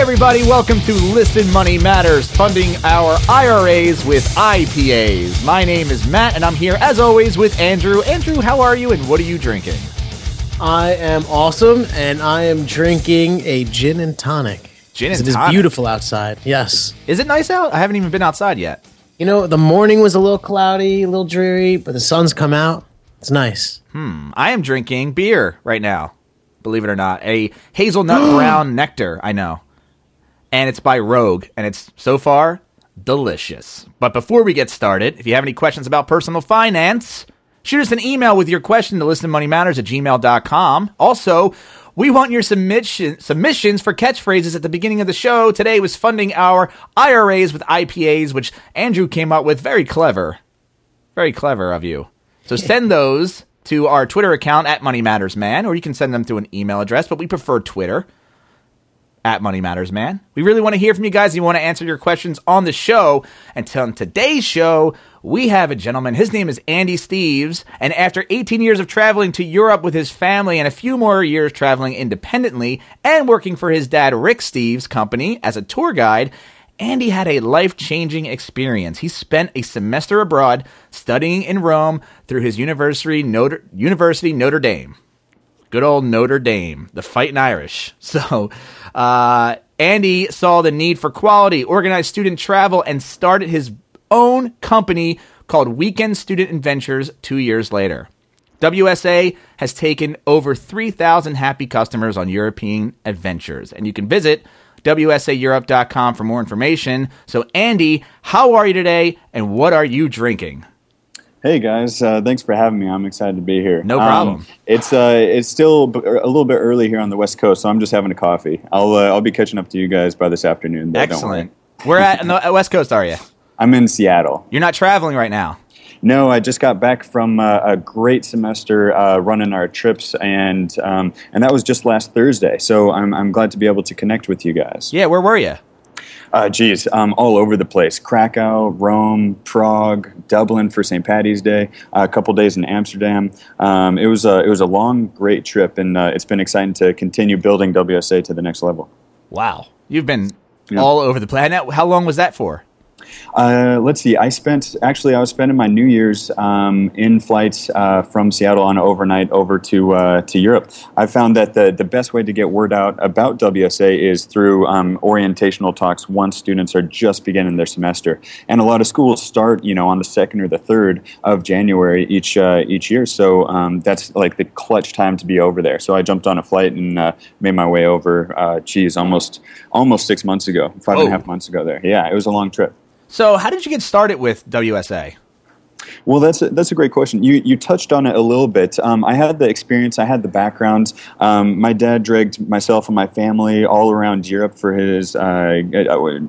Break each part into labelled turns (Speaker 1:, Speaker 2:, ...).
Speaker 1: everybody, welcome to Listen Money Matters, funding our IRAs with IPAs. My name is Matt, and I'm here as always with Andrew. Andrew, how are you, and what are you drinking?
Speaker 2: I am awesome, and I am drinking a gin and tonic.
Speaker 1: Gin and
Speaker 2: It is
Speaker 1: tonic?
Speaker 2: beautiful outside. Yes.
Speaker 1: Is it nice out? I haven't even been outside yet.
Speaker 2: You know, the morning was a little cloudy, a little dreary, but the sun's come out. It's nice. Hmm.
Speaker 1: I am drinking beer right now, believe it or not. A hazelnut brown nectar, I know. And it's by Rogue, and it's so far delicious. But before we get started, if you have any questions about personal finance, shoot us an email with your question to listenmoneymatters at gmail.com. Also, we want your submission, submissions for catchphrases at the beginning of the show. Today was funding our IRAs with IPAs, which Andrew came up with. Very clever. Very clever of you. So send those to our Twitter account at Money Matters Man, or you can send them to an email address, but we prefer Twitter at Money Matters Man. We really want to hear from you guys. You want to answer your questions on the show. And on today's show, we have a gentleman. His name is Andy Steves. And after 18 years of traveling to Europe with his family and a few more years traveling independently and working for his dad, Rick Steves' company, as a tour guide, Andy had a life changing experience. He spent a semester abroad studying in Rome through his university, Notre, University Notre Dame. Good old Notre Dame, the fighting Irish. So, uh, Andy saw the need for quality, organized student travel, and started his own company called Weekend Student Adventures two years later. WSA has taken over 3,000 happy customers on European adventures, and you can visit WSAEurope.com for more information. So, Andy, how are you today, and what are you drinking?
Speaker 3: Hey guys, uh, thanks for having me. I'm excited to be here.
Speaker 1: No problem.
Speaker 3: it's uh, it's still b- a little bit early here on the West Coast, so I'm just having a coffee. I'll uh, I'll be catching up to you guys by this afternoon. though, don't worry.
Speaker 1: Excellent. Where at on the West Coast are you?
Speaker 3: I'm in Seattle.
Speaker 1: You're not traveling right now.
Speaker 3: No, I just got back from uh, a great semester uh, running our trips, and um, and that was just last Thursday. So I'm I'm glad to be able to connect with you guys.
Speaker 1: Yeah, where were you?
Speaker 3: Uh, geez, um, all over the place. Krakow, Rome, Prague, Dublin for St. Patty's Day. Uh, a couple days in Amsterdam. Um, it was a it was a long, great trip, and uh, it's been exciting to continue building WSA to the next level.
Speaker 1: Wow, you've been
Speaker 3: Yeah.
Speaker 1: all over the planet. How long was that for?
Speaker 3: Uh, let's see. I spent actually I was spending my New Year's um, in flights uh, from Seattle on overnight over to uh, to Europe. I found that the the best way to get word out about WSA is through um, orientational talks once students are just beginning their semester, and a lot of schools start you know on the second or the third of January each uh, each year. So um, that's like the clutch time to be over there. So I jumped on a flight and uh, made my way over. Uh, geez, almost almost six months ago, five and a
Speaker 1: Oh.
Speaker 3: half months ago. There, yeah, it was a long trip.
Speaker 1: So, how did you get started with WSA?
Speaker 3: Well, that's a, that's a great question. You you touched on it a little bit. Um, I had the experience. I had the background. Um, my dad dragged myself and my family all around Europe for his uh,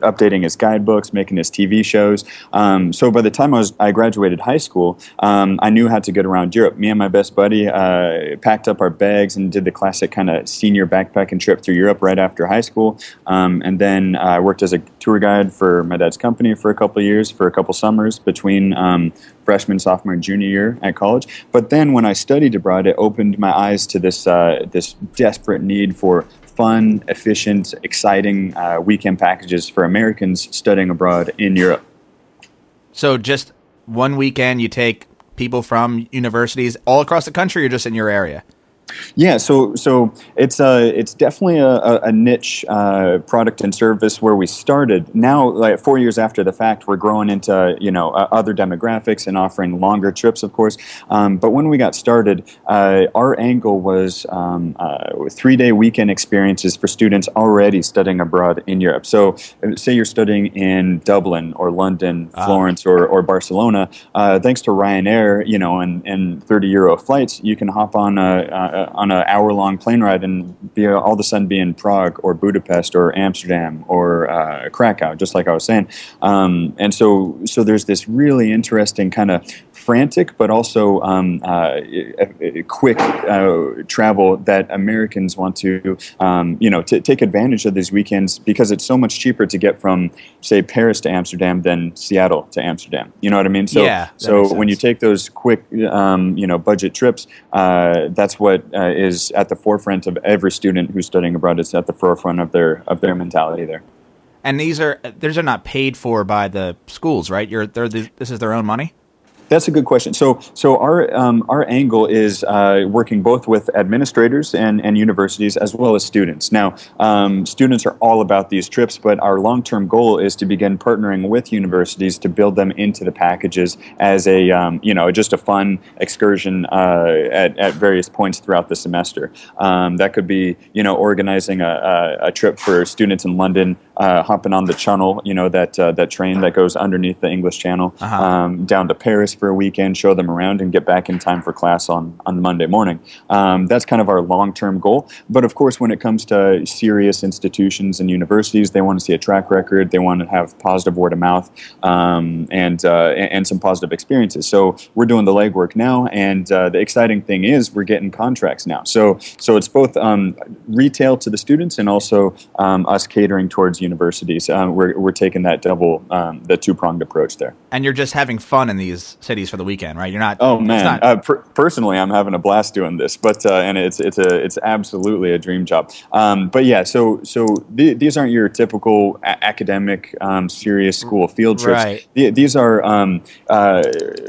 Speaker 3: updating his guidebooks, making his TV shows. Um, so by the time I was I graduated high school, um, I knew how to get around Europe. Me and my best buddy uh, packed up our bags and did the classic kind of senior backpacking trip through Europe right after high school. Um, and then I worked as a tour guide for my dad's company for a couple years, for a couple summers between um, freshman, sophomore, junior year at college. But then when I studied abroad, it opened my eyes to this uh, this desperate need for fun, efficient, exciting uh, weekend packages for Americans studying abroad in Europe.
Speaker 1: So, just one weekend, you take people from universities all across the country, or just in your area?
Speaker 3: Yeah, so so it's uh, it's definitely a, a, a niche uh, product and service where we started. Now, like four years after the fact, we're growing into you know uh, other demographics and offering longer trips, of course. Um, but when we got started, uh, our angle was um, uh, three day weekend experiences for students already studying abroad in Europe. So, say you're studying in Dublin or London, Florence, or, or Barcelona. Uh, thanks to Ryanair, you know, and, and 30 euro flights, you can hop on a, a on an hour long plane ride and be all of a sudden be in Prague or Budapest or Amsterdam or uh, Krakow, just like I was saying. Um, and so so there's this really interesting kind of frantic but also um, uh, quick uh, travel that Americans want to, um, you know, t- take advantage of these weekends because it's so much cheaper to get from, say, Paris to Amsterdam than Seattle to Amsterdam. You know what I mean? So,
Speaker 1: Yeah,
Speaker 3: so when you take those quick, um, you know, budget trips, uh, that's what uh, is at the forefront of every student who's studying abroad. It's at the forefront of their of their mentality there.
Speaker 1: And these are these are not paid for by the schools, right? You're they're this is their own money.
Speaker 3: That's a good question. So, so our um, our angle is uh, working both with administrators and, and universities as well as students. Now, um, students are all about these trips, but our long term goal is to begin partnering with universities to build them into the packages as a um, you know just a fun excursion uh, at, at various points throughout the semester. Um, that could be you know organizing a, a, a trip for students in London, uh, hopping on the Channel, you know that uh, that train that goes underneath the English Channel
Speaker 1: Uh-huh.
Speaker 3: um, down to Paris for a weekend, show them around, and get back in time for class on, on Monday morning. Um, that's kind of our long term goal. But of course, when it comes to serious institutions and universities, they want to see a track record, they want to have positive word of mouth, um, and, uh, and some positive experiences. So we're doing the legwork now, and uh, the exciting thing is we're getting contracts now. So so it's both um, retail to the students and also um, us catering towards universities. Um, we're, we're taking that double, um, the two pronged approach there.
Speaker 1: And you're just having fun in these cities for the weekend, right? You're not.
Speaker 3: Oh man!
Speaker 1: not-
Speaker 3: Uh, per- personally, I'm having a blast doing this, but uh, and it's it's a it's absolutely a dream job. Um, but yeah, so so th- these aren't your typical a- academic um, serious school field trips.
Speaker 1: Right.
Speaker 3: Th- these are um, uh,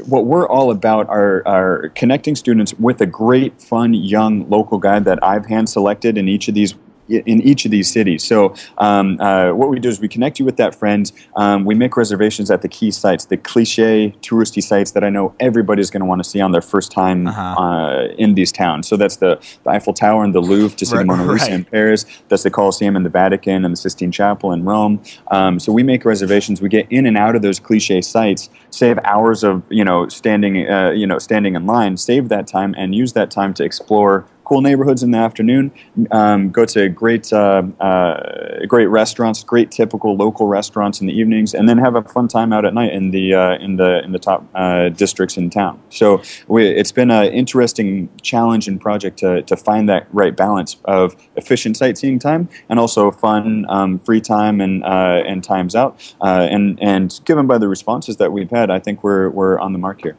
Speaker 3: what we're all about. Are are connecting students with a great, fun, young local guide that I've hand selected in each of these in each of these cities. So um, uh, what we do is we connect you with that friend. Um, we make reservations at the key sites, the cliche touristy sites that I know everybody's going to want to see on their first time
Speaker 1: Uh-huh.
Speaker 3: uh, in these towns. So that's the, the Eiffel Tower and the Louvre to see
Speaker 1: Right,
Speaker 3: the Mona Lisa
Speaker 1: right.
Speaker 3: in Paris. That's the Colosseum in the Vatican and the Sistine Chapel in Rome. Um, so we make reservations. We get in and out of those cliche sites, save hours of you know standing uh, you know standing in line, save that time, and use that time to explore cool neighborhoods in the afternoon. Um, go to great uh, uh, great restaurants, great typical local restaurants in the evenings, and then have a fun time out at night in the uh, in the in the top uh, districts in town. So we, it's been an interesting challenge and project to, to find that right balance of efficient sightseeing time and also fun um, free time and uh, and times out. Uh, and and given by the responses that we've had, I think we're we're on the mark here.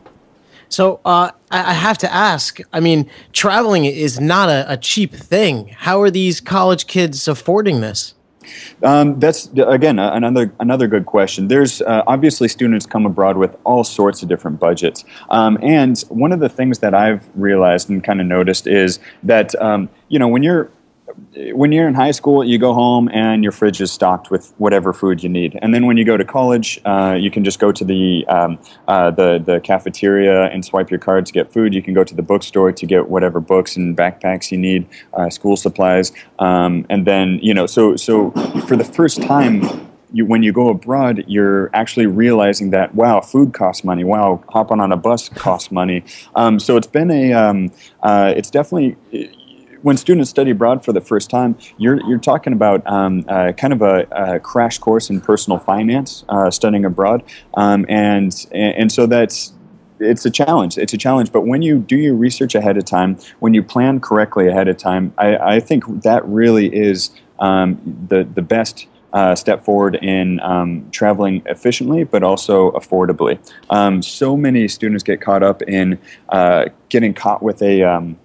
Speaker 2: So uh, I, I have to ask. I mean, traveling is not a, a cheap thing. How are these college kids affording this?
Speaker 3: Um, that's again another another good question. There's uh, obviously students come abroad with all sorts of different budgets, um, and one of the things that I've realized and kind of noticed is that um, you know when you're when you're in high school, you go home and your fridge is stocked with whatever food you need. And then when you go to college, uh, you can just go to the, um, uh, the the cafeteria and swipe your card to get food. You can go to the bookstore to get whatever books and backpacks you need, uh, school supplies, um, and then you know. So so for the first time. You, when you go abroad, you're actually realizing that wow, food costs money. Wow, hopping on a bus costs money. Um, so it's been a, um, uh, it's definitely when students study abroad for the first time, you're, you're talking about um, uh, kind of a, a crash course in personal finance uh, studying abroad. Um, and, and so that's, it's a challenge. It's a challenge. But when you do your research ahead of time, when you plan correctly ahead of time, I, I think that really is um, the, the best uh, step forward in um, traveling efficiently, but also affordably. Um, so many students get caught up in uh, getting caught with a um,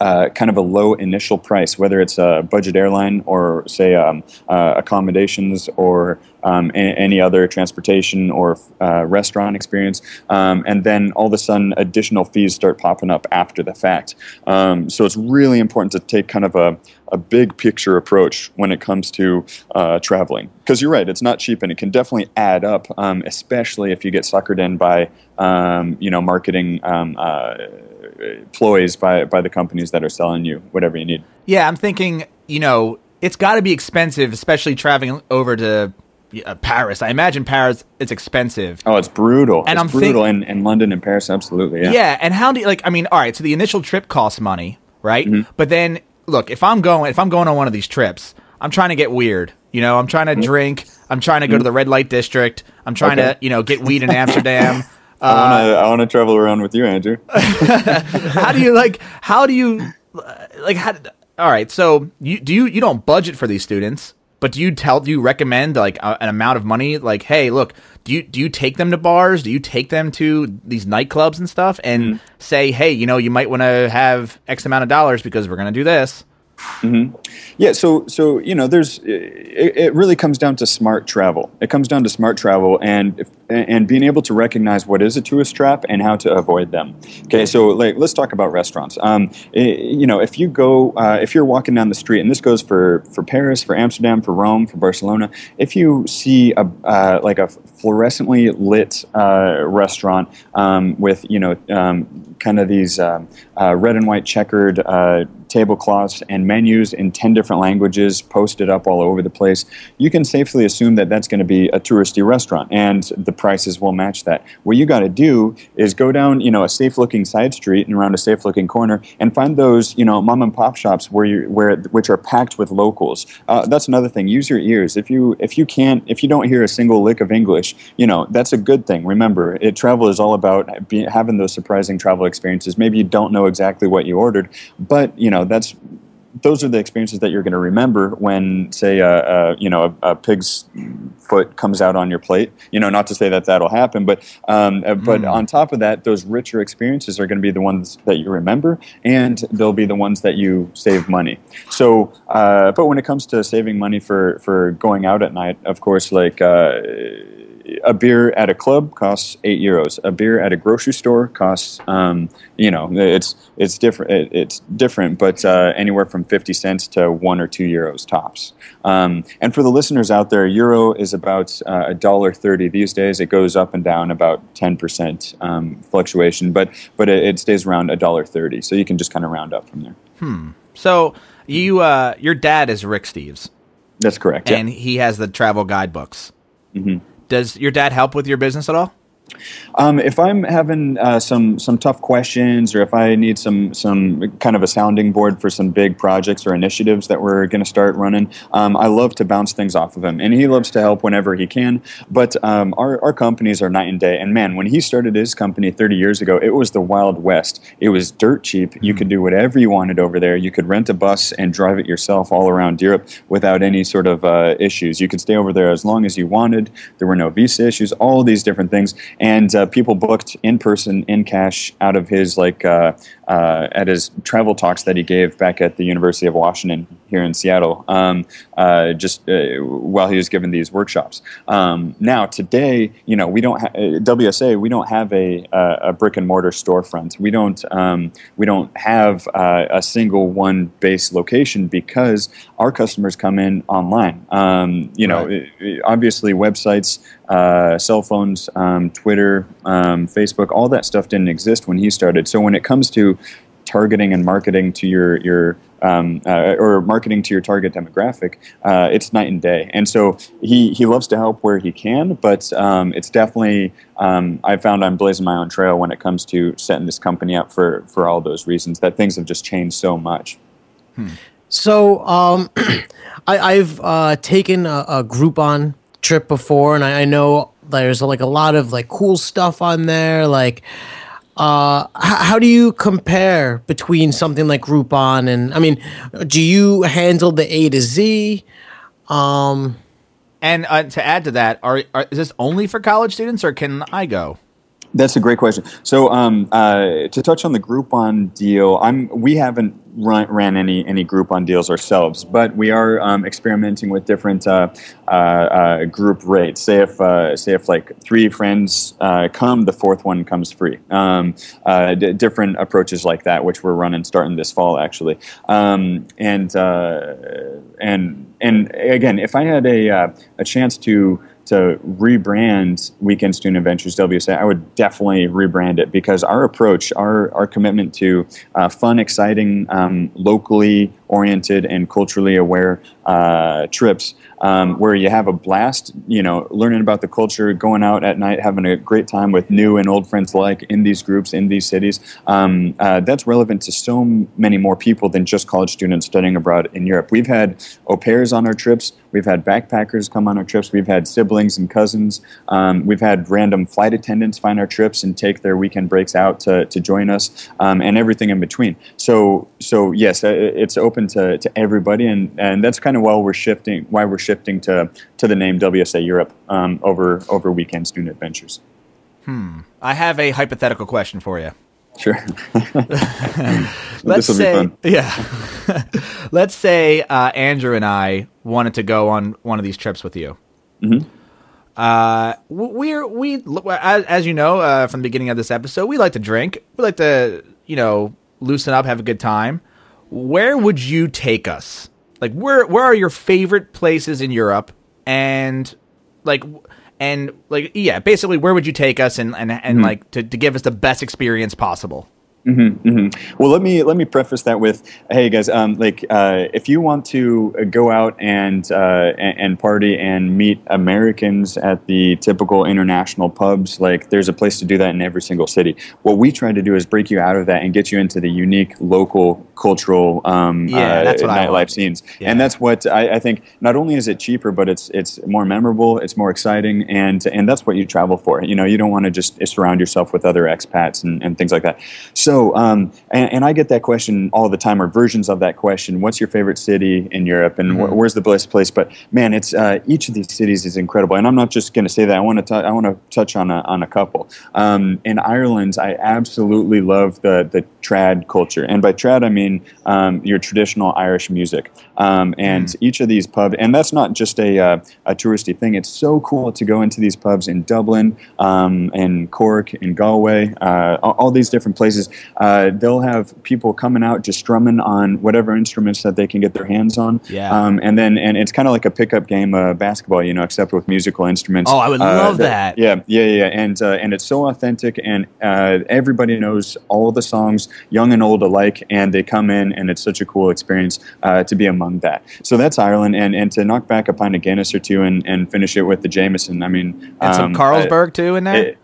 Speaker 3: uh, kind of a low initial price, whether it's a budget airline or say um, uh, accommodations or um, any other transportation or uh, restaurant experience, um, and then all of a sudden additional fees start popping up after the fact. Um, so it's really important to take kind of a, a big picture approach when it comes to uh, traveling, because you're right, it's not cheap and it can definitely add up, um, especially if you get suckered in by um, you know marketing. Ploys by by the companies that are selling you whatever you need.
Speaker 1: Yeah, I'm thinking, you know, it's got to be expensive, especially traveling over to uh, Paris. I imagine Paris is expensive.
Speaker 3: Oh, it's brutal.
Speaker 1: And
Speaker 3: it's
Speaker 1: I'm
Speaker 3: brutal
Speaker 1: think-
Speaker 3: in, in London and Paris, absolutely. Yeah.
Speaker 1: Yeah. and how do you like? I mean, all right. So the initial trip costs money, right?
Speaker 3: Mm-hmm.
Speaker 1: But then, look, if I'm going, if I'm going on one of these trips, I'm trying to get weird. You know, I'm trying to drink. I'm trying to go to the red light district. I'm trying
Speaker 3: Mm-hmm. Okay.
Speaker 1: to, you know, get weed in Amsterdam.
Speaker 3: I want to. I travel around with you, Andrew.
Speaker 1: how do you like? How do you like? How? All right. So you do you you don't budget for these students, but do you tell? Do you recommend like a, an amount of money? Like, hey, look, do you do you take them to bars? Do you take them to these nightclubs and stuff, and mm-hmm. say, hey, you know, you might want to have X amount of dollars because we're gonna do this.
Speaker 3: Mm-hmm. Yeah, so so you know, there's it, it, really comes down to smart travel. It comes down to smart travel and if, and being able to recognize what is a tourist trap and how to avoid them. Okay, so like let's talk about restaurants. Um, it, you know, if you go, uh, if you're walking down the street, and this goes for for Paris, for Amsterdam, for Rome, for Barcelona. If you see a uh, like a fluorescently lit uh, restaurant um, with you know um, kind of these um, uh, red and white checkered uh, tablecloths and menus in 10 different languages posted up all over the place, you can safely assume that that's going to be a touristy restaurant and the prices will match that. What you got to do is go down, you know, a safe looking side street and around a safe looking corner and find those, you know, mom and pop shops where you where which are packed with locals. Uh, that's another thing. Use your ears. If you if you can't if you don't hear a single lick of English, you know, that's a good thing. Remember, it travel is all about be, having those surprising travel experiences. Maybe you don't know exactly what you ordered, but you know, that's those are the experiences that you're going to remember when, say, a, a you know a, a, pig's foot comes out on your plate. You know, not to say that that'll happen, but um, mm. but hmm. on top of that, those richer experiences are going to be the ones that you remember, and they'll be the ones that you save money. So, uh, but when it comes to saving money for for going out at night, of course, like. A beer at a club costs eight euros. A beer at a grocery store costs, um, you know, it's it's different. It, it's different, but uh, anywhere from fifty cents to one or two euros tops. Um, and for the listeners out there, euro is about uh, a dollar thirty these days. It goes up and down about ten percent um, fluctuation, but but it, it stays around a dollar thirty. So you can just kind of round up from there.
Speaker 1: Hmm. So you, uh, your dad is Rick Steves.
Speaker 3: That's correct.
Speaker 1: And yeah. he has the travel guidebooks. Mm-hmm. Does your dad help with your business at all?
Speaker 3: Um, if I'm having uh, some some tough questions, or if I need some some kind of a sounding board for some big projects or initiatives that we're going to start running, um, I love to bounce things off of him, and he loves to help whenever he can. But um, our our companies are night and day. And man, when he started his company 30 years ago, it was the wild west. It was dirt cheap. Mm-hmm. You could do whatever you wanted over there. You could rent a bus and drive it yourself all around Europe without any sort of uh, issues. You could stay over there as long as you wanted. There were no visa issues. All these different things and uh, people booked in person in cash out of his like uh, uh, at his travel talks that he gave back at the University of Washington here in Seattle, um, uh, just uh, while he was giving these workshops. Um, now today, you know, we don't ha- WSA. We don't have a, a brick and mortar storefront. We don't um, we don't have uh, a single one base location because our customers come in online. Um, you know, right. obviously websites, uh, cell phones, um, Twitter, um, Facebook, all that stuff didn't exist when he started. So when it comes to targeting and marketing to your your um, uh, or marketing to your target demographic, uh, it's night and day. And so he he loves to help where he can, but um, it's definitely um, I found I'm blazing my own trail when it comes to setting this company up for for all those reasons that things have just changed so much.
Speaker 2: Hmm. So um, I, have uh, taken a, a Groupon trip before, and I, I know there's like a lot of like cool stuff on there, like uh, how do you compare between something like Groupon and I mean, do you handle the A to Z? Um,
Speaker 1: and uh, to add to that, are, are, is this only for college students or can I go?
Speaker 3: That's a great question. So, um, uh, to touch on the Groupon deal, I'm we haven't run, ran any any Groupon deals ourselves, but we are um, experimenting with different uh, uh, uh group rates. Say if uh, say if like three friends uh, come, the fourth one comes free. Um, d- different approaches like that, which we're running starting this fall actually. Um, and and and again, if I had a a chance to to rebrand Weekend Student Adventures WSA, I would definitely rebrand it because our approach, our, our commitment to uh, fun, exciting, um, locally oriented and culturally aware uh, trips um, where you have a blast, you know, learning about the culture, going out at night, having a great time with new and old friends alike in these groups, in these cities. Um, uh, that's relevant to so many more people than just college students studying abroad in Europe. We've had au pairs on our trips. We've had backpackers come on our trips. We've had siblings and cousins. Um, we've had random flight attendants find our trips and take their weekend breaks out to, to join us, um, and everything in between. So, so yes, uh, it's open to, to everybody, and, and that's kind of why we're shifting. Why we're shifting to to the name WSA Europe um, over over weekend student adventures.
Speaker 1: Hmm. I have a hypothetical question for you.
Speaker 3: Sure.
Speaker 1: Let's say, yeah. Let's say uh, Andrew and I wanted to go on one of these trips with you.
Speaker 3: Mm-hmm.
Speaker 1: Uh, we're we as, as you know uh, from the beginning of this episode, we like to drink. We like to you know loosen up, have a good time. Where would you take us? Like where where are your favorite places in Europe? And like and like yeah, basically where would you take us and and, and mm-hmm. like to, to give us the best experience possible?
Speaker 3: Mm-hmm, mm-hmm. Well, let me let me preface that with, hey guys, um, like uh, if you want to go out and, uh, and party and meet Americans at the typical international pubs, like there's a place to do that in every single city. What we try to do is break you out of that and get you into the unique local cultural um,
Speaker 1: yeah, uh,
Speaker 3: nightlife scenes, yeah. and that's what I, I, think. Not only is it cheaper, but it's it's more memorable, it's more exciting, and and that's what you travel for. You know, you don't want to just surround yourself with other expats and, and things like that. So um, and, and, I get that question all the time, or versions of that question. What's your favorite city in Europe, and mm-hmm. wh- where's the best place? But man, it's uh, each of these cities is incredible, and I'm not just going to say that. I want to I want to touch on a, on a couple. Um, in Ireland, I absolutely love the the trad culture, and by trad I mean um, your traditional Irish music. Um, and mm. each of these pubs, and that's not just a uh, a touristy thing. It's so cool to go into these pubs in Dublin, um, in Cork, in Galway, uh, all, all these different places uh, they'll have people coming out just strumming on whatever instruments that they can get their hands on.
Speaker 1: Yeah.
Speaker 3: Um, and then and it's kind of like a pickup game of basketball, you know, except with musical instruments.
Speaker 1: Oh, I would uh, love that.
Speaker 3: Yeah, yeah, yeah. And uh, and it's so authentic, and uh, everybody knows all the songs, young and old alike, and they come in, and it's such a cool experience uh, to be among that. So that's Ireland, and and to knock back a pint of Guinness or two and, and finish it with the Jameson. I mean,
Speaker 1: and some um, Carlsberg too in there. It,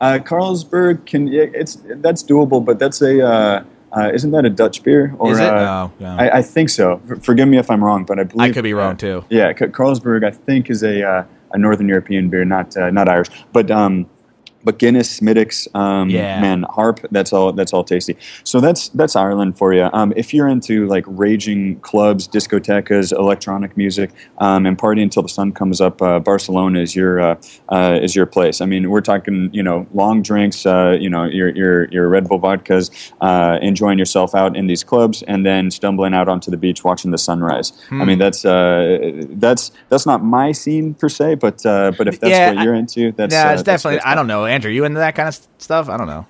Speaker 3: uh, Carlsberg can it's that's doable, but that's a uh, uh, isn't that a Dutch beer?
Speaker 1: Or, Is it?
Speaker 3: Uh, oh, I, I, think so. F- forgive me if I'm wrong, but I believe
Speaker 1: I could be wrong too.
Speaker 3: Yeah, Carlsberg I think is a uh, a Northern European beer, not uh, not Irish, but. Um, but Guinness, Smithwick's, um, yeah. man, Harp, that's all. That's all tasty. So that's that's Ireland for you. Um, if you're into like raging clubs, discotecas, electronic music, um, and party until the sun comes up, uh, Barcelona is your uh, uh, is your place. I mean, we're talking, you know, long drinks, uh, you know, your your your Red Bull vodkas, uh, enjoying yourself out in these clubs, and then stumbling out onto the beach watching the sunrise. Hmm. I mean, that's uh, that's that's not my scene per se, but but if that's
Speaker 1: yeah,
Speaker 3: what you're into, that's
Speaker 1: yeah, it's definitely. I don't know Andrew, you into that kind of stuff? I don't know.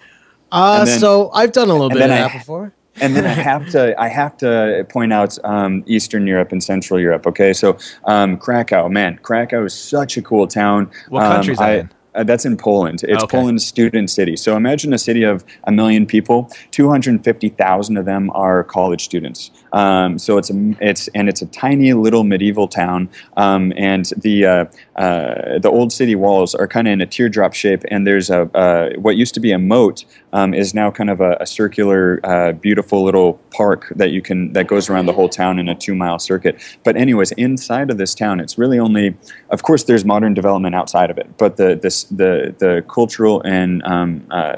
Speaker 2: Uh, then, so I've done a little bit of that I, before.
Speaker 3: and then I have to I have to point out um, Eastern Europe and Central Europe. Okay, so um, Krakow, man, Krakow is such a cool town.
Speaker 1: What um, country is that in?
Speaker 3: Uh, that's in Poland. It's okay. Poland's student city. So imagine a city of a million people. Two hundred fifty thousand of them are college students. Um, so it's a, it's and it's a tiny little medieval town. Um, and the uh, uh, the old city walls are kind of in a teardrop shape. And there's a uh, what used to be a moat um, is now kind of a, a circular, uh, beautiful little park that you can that goes around the whole town in a two mile circuit. But anyways, inside of this town, it's really only. Of course, there's modern development outside of it, but the this the the cultural and um, uh,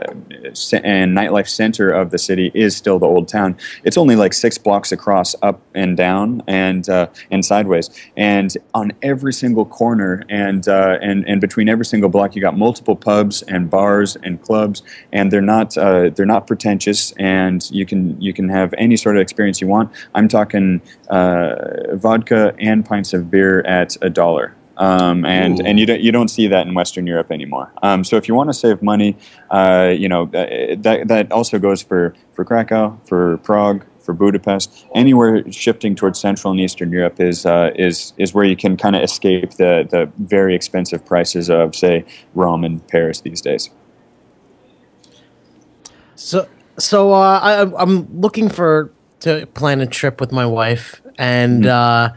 Speaker 3: and nightlife center of the city is still the old town. It's only like six blocks across, up and down, and uh, and sideways. And on every single corner, and uh, and and between every single block, you got multiple pubs and bars and clubs, and they're not uh, they're not pretentious, and you can you can have any sort of experience you want. I'm talking uh, vodka and pints of beer at a dollar. Um, and Ooh. and you don't you don't see that in Western Europe anymore. Um, so if you want to save money, uh, you know uh, that that also goes for for Krakow, for Prague, for Budapest. Anywhere shifting towards Central and Eastern Europe is uh, is is where you can kind of escape the the very expensive prices of say Rome and Paris these days.
Speaker 2: So so uh, I, I'm looking for to plan a trip with my wife, and uh,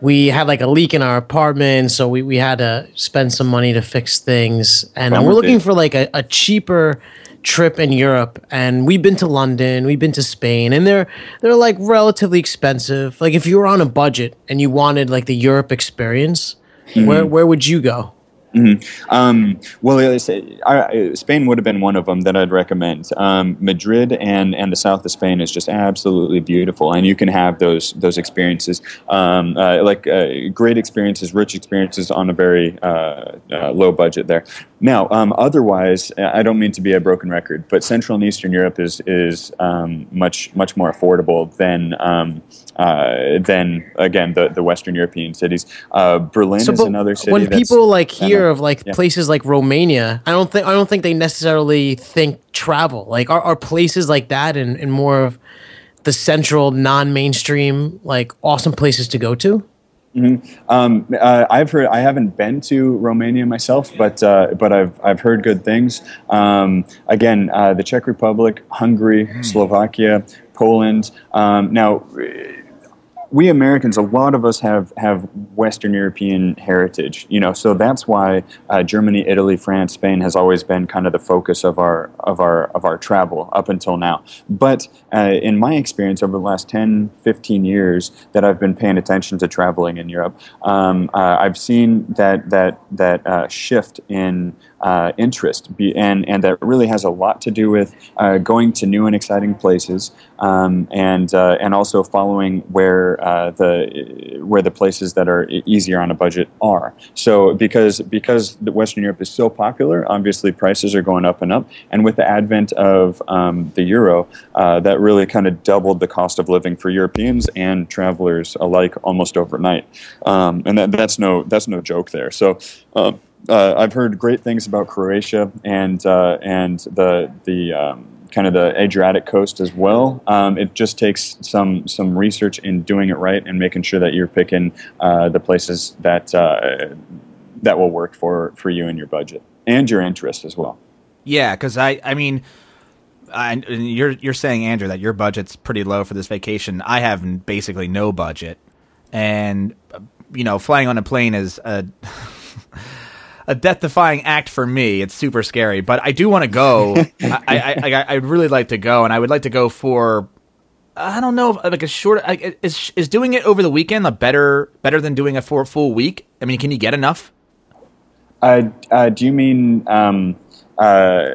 Speaker 2: we had like a leak in our apartment, so we, we had to spend some money to fix things, and
Speaker 3: Bummer,
Speaker 2: we're looking for like a, a cheaper trip in Europe. And we've been to London, we've been to Spain, and they're they're like relatively expensive. Like if you were on a budget and you wanted like the Europe experience, where where would you go?
Speaker 3: Um, well, I, Spain would have been one of them that I'd recommend. Um, Madrid and, and the south of Spain is just absolutely beautiful, and you can have those those experiences, um, uh, like uh, great experiences, rich experiences on a very uh, uh, low budget there. Now, um, otherwise, I don't mean to be a broken record, but Central and Eastern Europe is is um, much much more affordable than um, uh, than again the, the Western European cities. Uh, Berlin is another city.
Speaker 2: when people like hear of like
Speaker 3: Yeah.
Speaker 2: places like Romania, I don't think I don't think they necessarily think travel. Like are, are places like that and, and more of the central non-mainstream like awesome places to go to?
Speaker 3: Um, uh, I've heard. I haven't been to Romania myself, but uh, but I've I've heard good things. Um, again, uh, the Czech Republic, Hungary, Slovakia, Poland. Um, now. We Americans, a lot of us have, have Western European heritage, you know, so that's why uh, Germany, Italy, France, Spain has always been kind of the focus of our of our of our travel up until now. But uh, in my experience over the last 10, 15 years that I've been paying attention to traveling in Europe, um, uh, I've seen that that that uh, shift in uh, interest, be, and and that really has a lot to do with uh, going to new and exciting places, um, and and also following where uh, the where the places that are easier on a budget are. So because because Western Europe is so popular, obviously prices are going up and up, and with the advent of um, the euro, uh, that really kind of doubled the cost of living for Europeans and travelers alike almost overnight, um, and that, that's no that's no joke there. So. Um, uh, I've heard great things about Croatia and uh, and the the um, kind of the Adriatic coast as well. Um, it just takes some some research in doing it right and making sure that you're picking uh, the places that uh, that will work for for you and your budget and your interest as well.
Speaker 1: Yeah, because I, I mean, I, you're you're saying Andrew that your budget's pretty low for this vacation. I have basically no budget, and uh, you know, flying on a plane is a a death-defying act for me. It's super scary, but I do want to go. I, I, I I'd really like to go, and I would like to go for. I don't know, like a short. I- Is is doing it over the weekend a better better than doing it for a full week? I mean, can you get enough?
Speaker 3: Uh, uh, do you mean um, uh,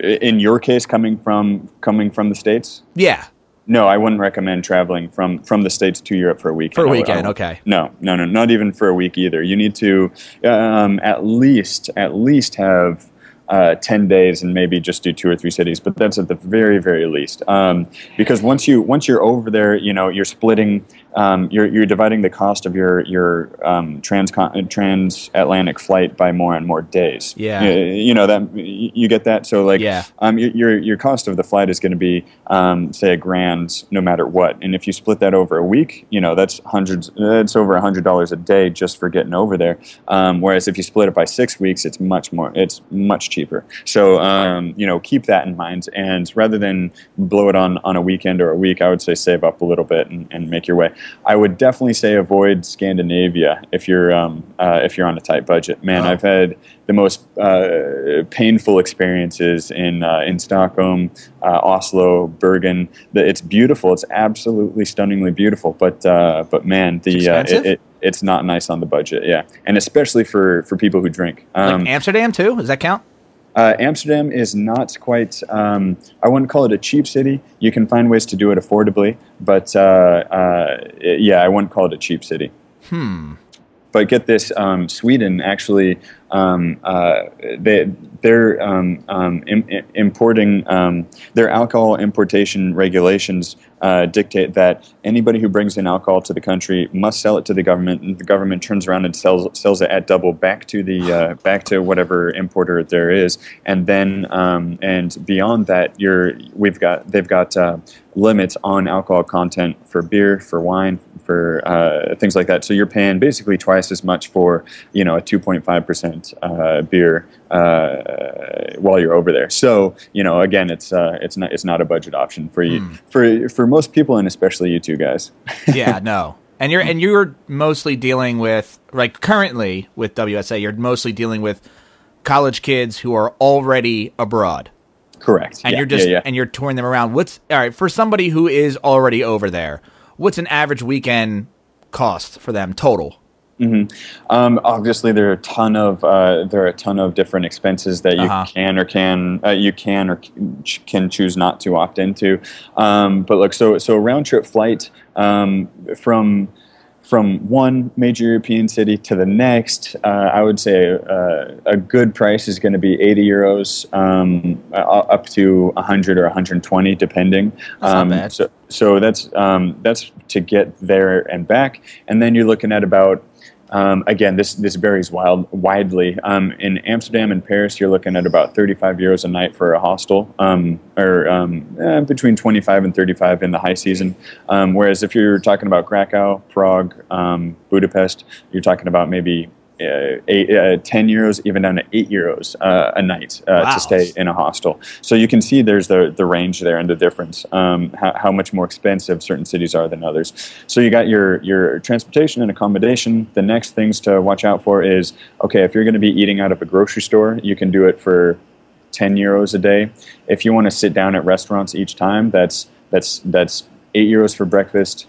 Speaker 3: in your case coming from coming from the states?
Speaker 1: Yeah.
Speaker 3: No, I wouldn't recommend traveling from, from the states to Europe for a weekend.
Speaker 1: For a weekend,
Speaker 3: would-
Speaker 1: okay.
Speaker 3: No, no, no, not even for a week either. You need to um, at least at least have uh, ten days and maybe just do two or three cities, but that's at the very very least. Um, because once you once you're over there, you know you're splitting. Um, you're, you're dividing the cost of your your um, trans transatlantic flight by more and more days.
Speaker 1: Yeah.
Speaker 3: you, you know that you get that. So like,
Speaker 1: Yeah.
Speaker 3: um, your, your your cost of the flight is going to be um, say a grand no matter what, and if you split that over a week, you know that's hundreds. It's over a hundred dollars a day just for getting over there. Um, whereas if you split it by six weeks, it's much more. It's much cheaper. So um, you know keep that in mind, and rather than blow it on on a weekend or a week, I would say save up a little bit and, and make your way. I would definitely say avoid Scandinavia if you're um, uh, if you're on a tight budget. Man,
Speaker 1: Wow.
Speaker 3: I've had the most uh, painful experiences in uh, in Stockholm, uh, Oslo, Bergen. It's beautiful. It's absolutely stunningly beautiful. But uh, but man, the uh, it, it, it's not nice on the budget. Yeah, and especially for for people who drink. Um,
Speaker 1: Like Amsterdam too? Does that count?
Speaker 3: Uh, Amsterdam is not quite. Um, I wouldn't call it a cheap city. You can find ways to do it affordably, but uh, uh, yeah, I wouldn't call it a cheap city.
Speaker 1: Hmm.
Speaker 3: But get this: um, Sweden actually um, uh, they they're um, um, im- im- importing um, their alcohol importation regulations uh, dictate that anybody who brings in alcohol to the country must sell it to the government, and the government turns around and sells sells it at double back to the uh, back to whatever importer there is, and then um, and beyond that, you're we've got they've got uh, limits on alcohol content for beer, for wine, for uh, things like that. So you're paying basically twice as much for you know a 2.5 percent percent uh, beer uh, while you're over there. So you know, again, it's uh, it's not it's not a budget option for you for for most people, and especially you two guys.
Speaker 1: yeah, no. And you're and you're mostly dealing with like currently with WSA, you're mostly dealing with college kids who are already abroad.
Speaker 3: Correct.
Speaker 1: And
Speaker 3: Yeah,
Speaker 1: you're just
Speaker 3: yeah, yeah.
Speaker 1: and you're touring them around. What's all right for somebody who is already over there? What's an average weekend cost for them total?
Speaker 3: Um, obviously, there are a ton of uh, there are a ton of different expenses that you
Speaker 1: Uh-huh.
Speaker 3: can or can uh, you can or c- can choose not to opt into. Um, but look, so so a round trip flight um, from from one major European city to the next, uh, I would say uh, a good price is going to be 80 euros um, uh, up to 100 or 120, depending.
Speaker 1: That's not
Speaker 3: Um,
Speaker 1: bad.
Speaker 3: So, so that's um, that's to get there and back, and then you're looking at about um, again, this this varies wild, widely. Um, in Amsterdam and Paris, you're looking at about 35 euros a night for a hostel, um, or um, eh, between 25 and 35 in the high season. Um, whereas if you're talking about Krakow, Prague, um, Budapest, you're talking about maybe uh, eight, uh, 10 euros, even down to 8 euros uh, a night uh,
Speaker 1: Wow.
Speaker 3: to stay in a hostel. So you can see there's the, the range there and the difference, um, how, how much more expensive certain cities are than others. So you got your, your transportation and accommodation. The next things to watch out for is okay, if you're going to be eating out of a grocery store, you can do it for 10 euros a day. If you want to sit down at restaurants each time, that's, that's, that's 8 euros for breakfast,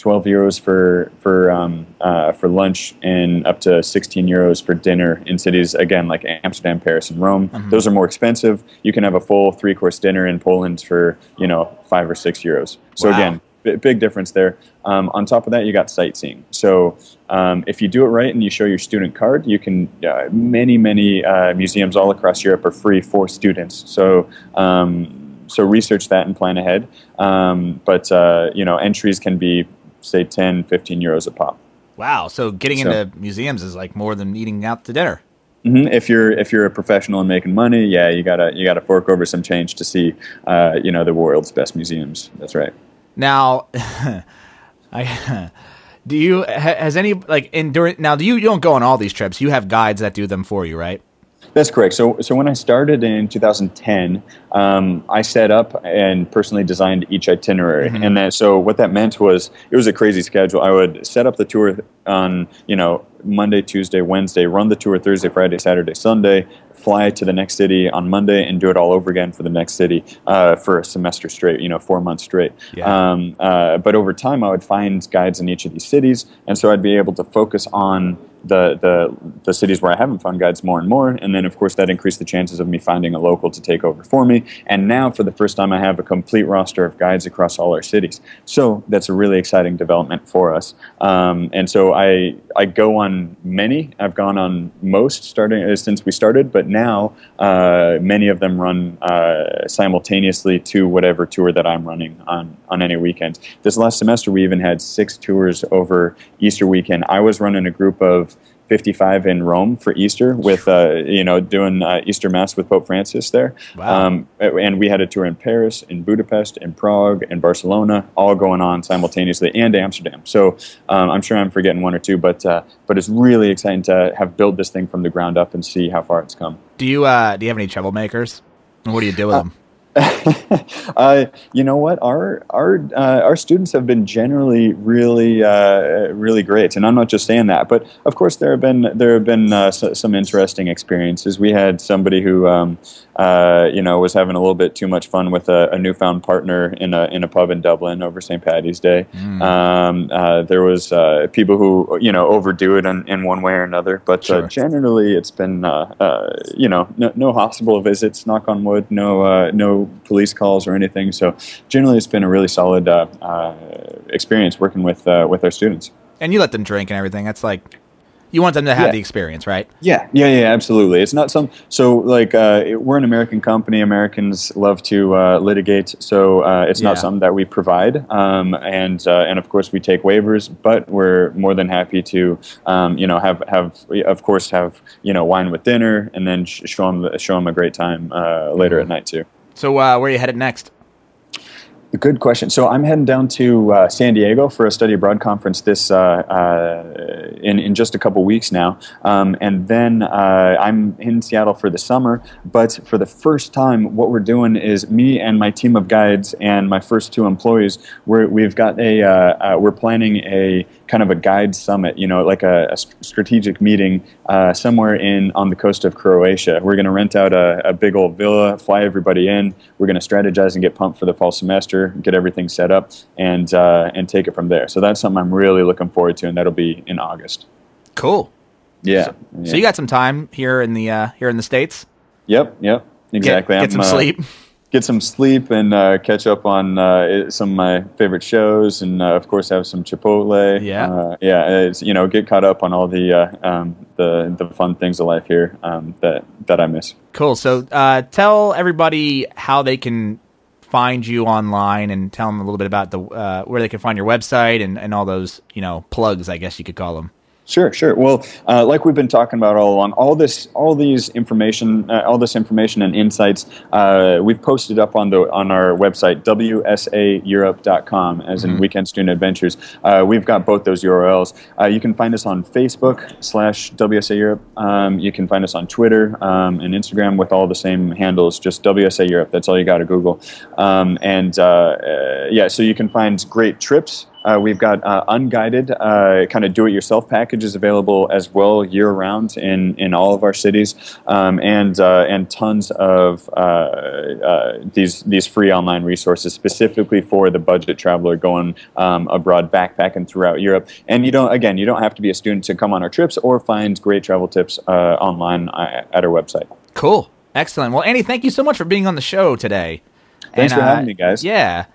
Speaker 3: 12 euros for for um, uh, for lunch and up to 16 euros for dinner in cities again like Amsterdam, Paris, and Rome. Those are more expensive. You can have a full three course dinner in Poland for you know five or six euros. So
Speaker 1: Wow.
Speaker 3: again, b- big difference there. Um, on top of that, you got sightseeing. So um, if you do it right and you show your student card, you can uh, many many uh, museums all across Europe are free for students. So um, so research that and plan ahead. Um, but uh, you know entries can be say 10, 15 euros a pop.
Speaker 1: Wow. So getting
Speaker 3: So-
Speaker 1: into museums is like more than eating out to dinner.
Speaker 3: hmm If you're if you're a professional and making money, yeah, you gotta you gotta fork over some change to see, uh, you know, the world's best museums. That's right.
Speaker 1: Now, I do you has any like in during now do you, you don't go on all these trips? You have guides that do them for you, right?
Speaker 3: That's correct. So, so when I started in 2010, um, I set up and personally designed each itinerary, and then so what that meant was it was a crazy schedule. I would set up the tour on you know Monday, Tuesday, Wednesday, run the tour Thursday, Friday, Saturday, Sunday, fly to the next city on Monday, and do it all over again for the next city uh, for a semester straight, you know, four months straight.
Speaker 1: Yeah.
Speaker 3: Um, uh, but over time, I would find guides in each of these cities, and so I'd be able to focus on the, the the cities where I haven't found guides more and more, and then of course that increased the chances of me finding a local to take over for me. And now, for the first time, I have a complete roster of guides across all our cities. So that's a really exciting development for us. Um, and so I I go on many. I've gone on most starting uh, since we started, but now uh, many of them run uh, simultaneously to whatever tour that I'm running on on any weekend. This last semester, we even had six tours over Easter weekend. I was running a group of 55 in Rome for Easter with, uh, you know, doing uh, Easter Mass with Pope Francis there.
Speaker 1: Wow.
Speaker 3: Um, and we had a tour in Paris, in Budapest, in Prague, in Barcelona, all going on simultaneously, and Amsterdam. So um, I'm sure I'm forgetting one or two, but uh, but it's really exciting to have built this thing from the ground up and see how far it's come.
Speaker 1: Do you uh do you have any troublemakers? And what do you do with them?
Speaker 3: uh, you know what? Our our uh, our students have been generally really uh, really great, and I'm not just saying that, but of course there have been there have been uh, some interesting experiences. We had somebody who um, uh, you know was having a little bit too much fun with a, a newfound partner in a in a pub in Dublin over St. Patty's Day. Um, uh, there was uh, people who you know overdo it in, in one way or another, but
Speaker 1: Sure.
Speaker 3: uh, generally it's been uh, uh, you know no, no hospital visits, knock on wood, no uh, no police calls or anything. So generally it's been a really solid uh, uh, experience working with uh, with our students.
Speaker 1: And you let them drink and everything. That's like you want them to have
Speaker 3: Yeah.
Speaker 1: the experience, right?
Speaker 3: Yeah, yeah, yeah, absolutely. It's not some so like uh, it- we're an American company. Americans love to uh, litigate, so uh, it's not
Speaker 1: Yeah.
Speaker 3: something that we provide. Um, and uh, and of course we take waivers, but we're more than happy to um, you know have have of course have you know wine with dinner and then sh- show them show them a great time uh, later at night too.
Speaker 1: So uh, where are you headed next?
Speaker 3: Good question. So I'm heading down to uh, San Diego for a study abroad conference this uh, uh, in in just a couple weeks now, um, and then uh, I'm in Seattle for the summer. But for the first time, what we're doing is me and my team of guides and my first two employees. We're, we've got a uh, uh, we're planning a kind of a guide summit. You know, like a, a strategic meeting somewhere in on the coast of Croatia. We're going to rent out a, a big old villa, fly everybody in. We're going to strategize and get pumped for the fall semester get everything set up, and uh, and take it from there. So that's something I'm really looking forward to, and that'll be in August.
Speaker 1: Cool.
Speaker 3: Yeah.
Speaker 1: So,
Speaker 3: yeah.
Speaker 1: so you got some time here in the uh, here in the states.
Speaker 3: Yep. Yep. Exactly.
Speaker 1: Get, get some
Speaker 3: uh,
Speaker 1: sleep.
Speaker 3: Get some sleep and uh, catch up on uh, some of my favorite shows, and uh, of course have some Chipotle.
Speaker 1: Yeah,
Speaker 3: uh, yeah. You know, get caught up on all the uh, um, the the fun things of life here um, that that I miss.
Speaker 1: Cool. So tell everybody how they can find you online and tell them a little bit about the uh, where they can find your website and, and all those you know plugs, I guess you could call them.
Speaker 3: Sure, sure. Well, uh, like we've been talking about all along, all this, all these information, uh, all this information and insights, uh, we've posted up on the on our website wsaeurope.com, as in mm-hmm. Weekend Student Adventures. Uh, we've got both those URLs. Uh, you can find us on Facebook slash WSA Europe. Um, you can find us on Twitter um, and Instagram with all the same handles, just WSA Europe. That's all you got to Google. Um, and uh, yeah, so you can find great trips uh, we've got uh, unguided uh, kind of do-it-yourself packages available as well year-round in, in all of our cities, um, and uh, and tons of uh, uh, these these free online resources specifically for the budget traveler going um, abroad, backpacking throughout Europe. And you don't again, you don't have to be a student to come on our trips or find great travel tips online at our website.
Speaker 1: Cool, excellent. Well, Andy, thank you so much for being on the show today.
Speaker 3: Thanks and, for having me, guys.
Speaker 1: Yeah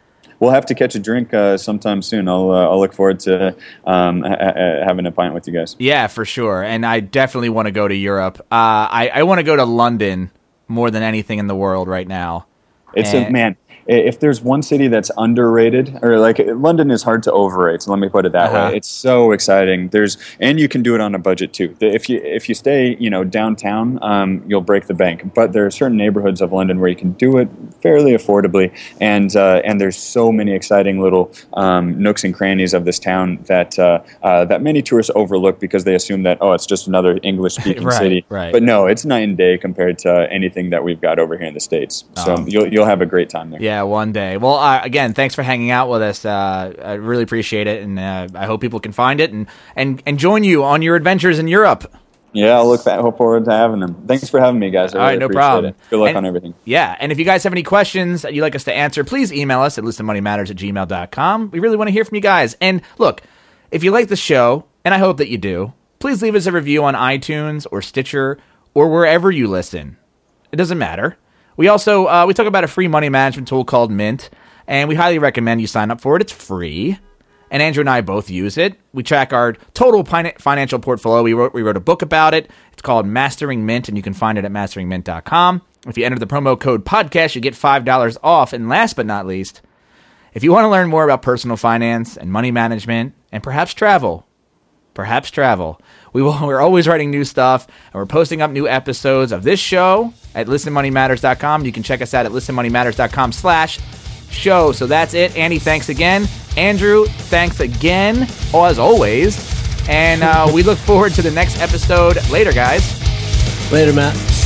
Speaker 3: we'll have to catch a drink uh, sometime soon. I'll uh, I'll look forward to um, ha- ha- having a pint with you guys.
Speaker 1: Yeah, for sure. And I definitely want to go to Europe. Uh, I I want to go to London more than anything in the world right now.
Speaker 3: It's and, a man if there's one city that's underrated or like London is hard to overrate. So let me put it that uh-huh. way. It's so exciting. There's and you can do it on a budget too. If you if you stay you know downtown, um, you'll break the bank. But there are certain neighborhoods of London where you can do it fairly affordably, and uh, and there's so many exciting little um, nooks and crannies of this town that uh, uh, that many tourists overlook because they assume that oh it's just another English speaking
Speaker 1: right,
Speaker 3: city.
Speaker 1: Right.
Speaker 3: But no, it's night and day compared to anything that we've got over here in the states. So um, you'll you'll have a great time there.
Speaker 1: Yeah. Yeah, one day. Well, uh, again, thanks for hanging out with us. Uh, I really appreciate it, and uh, I hope people can find it and, and and join you on your adventures in Europe.
Speaker 3: Yeah, I'll look hope forward to having them. Thanks for having me, guys. I
Speaker 1: All right, no problem.
Speaker 3: It. Good luck
Speaker 1: and,
Speaker 3: on everything.
Speaker 1: Yeah, and if you guys have any questions that you'd like us to answer, please email us at listenmoneymatters at gmail.com. We really want to hear from you guys. And look, if you like the show, and I hope that you do, please leave us a review on iTunes or Stitcher or wherever you listen. It doesn't matter. We also uh, we talk about a free money management tool called Mint and we highly recommend you sign up for it. It's free. And Andrew and I both use it. We track our total financial portfolio. We wrote, we wrote a book about it. It's called Mastering Mint, and you can find it at masteringmint.com. If you enter the promo code podcast, you get $5 off. And last but not least, if you want to learn more about personal finance and money management and perhaps travel, perhaps travel, we will, we're always writing new stuff and we're posting up new episodes of this show at listenmoneymatters.com. You can check us out at listenmoneymatters.com slash show. So that's it. Andy, thanks again. Andrew, thanks again, as always. And uh, we look forward to the next episode later, guys.
Speaker 2: Later, Matt.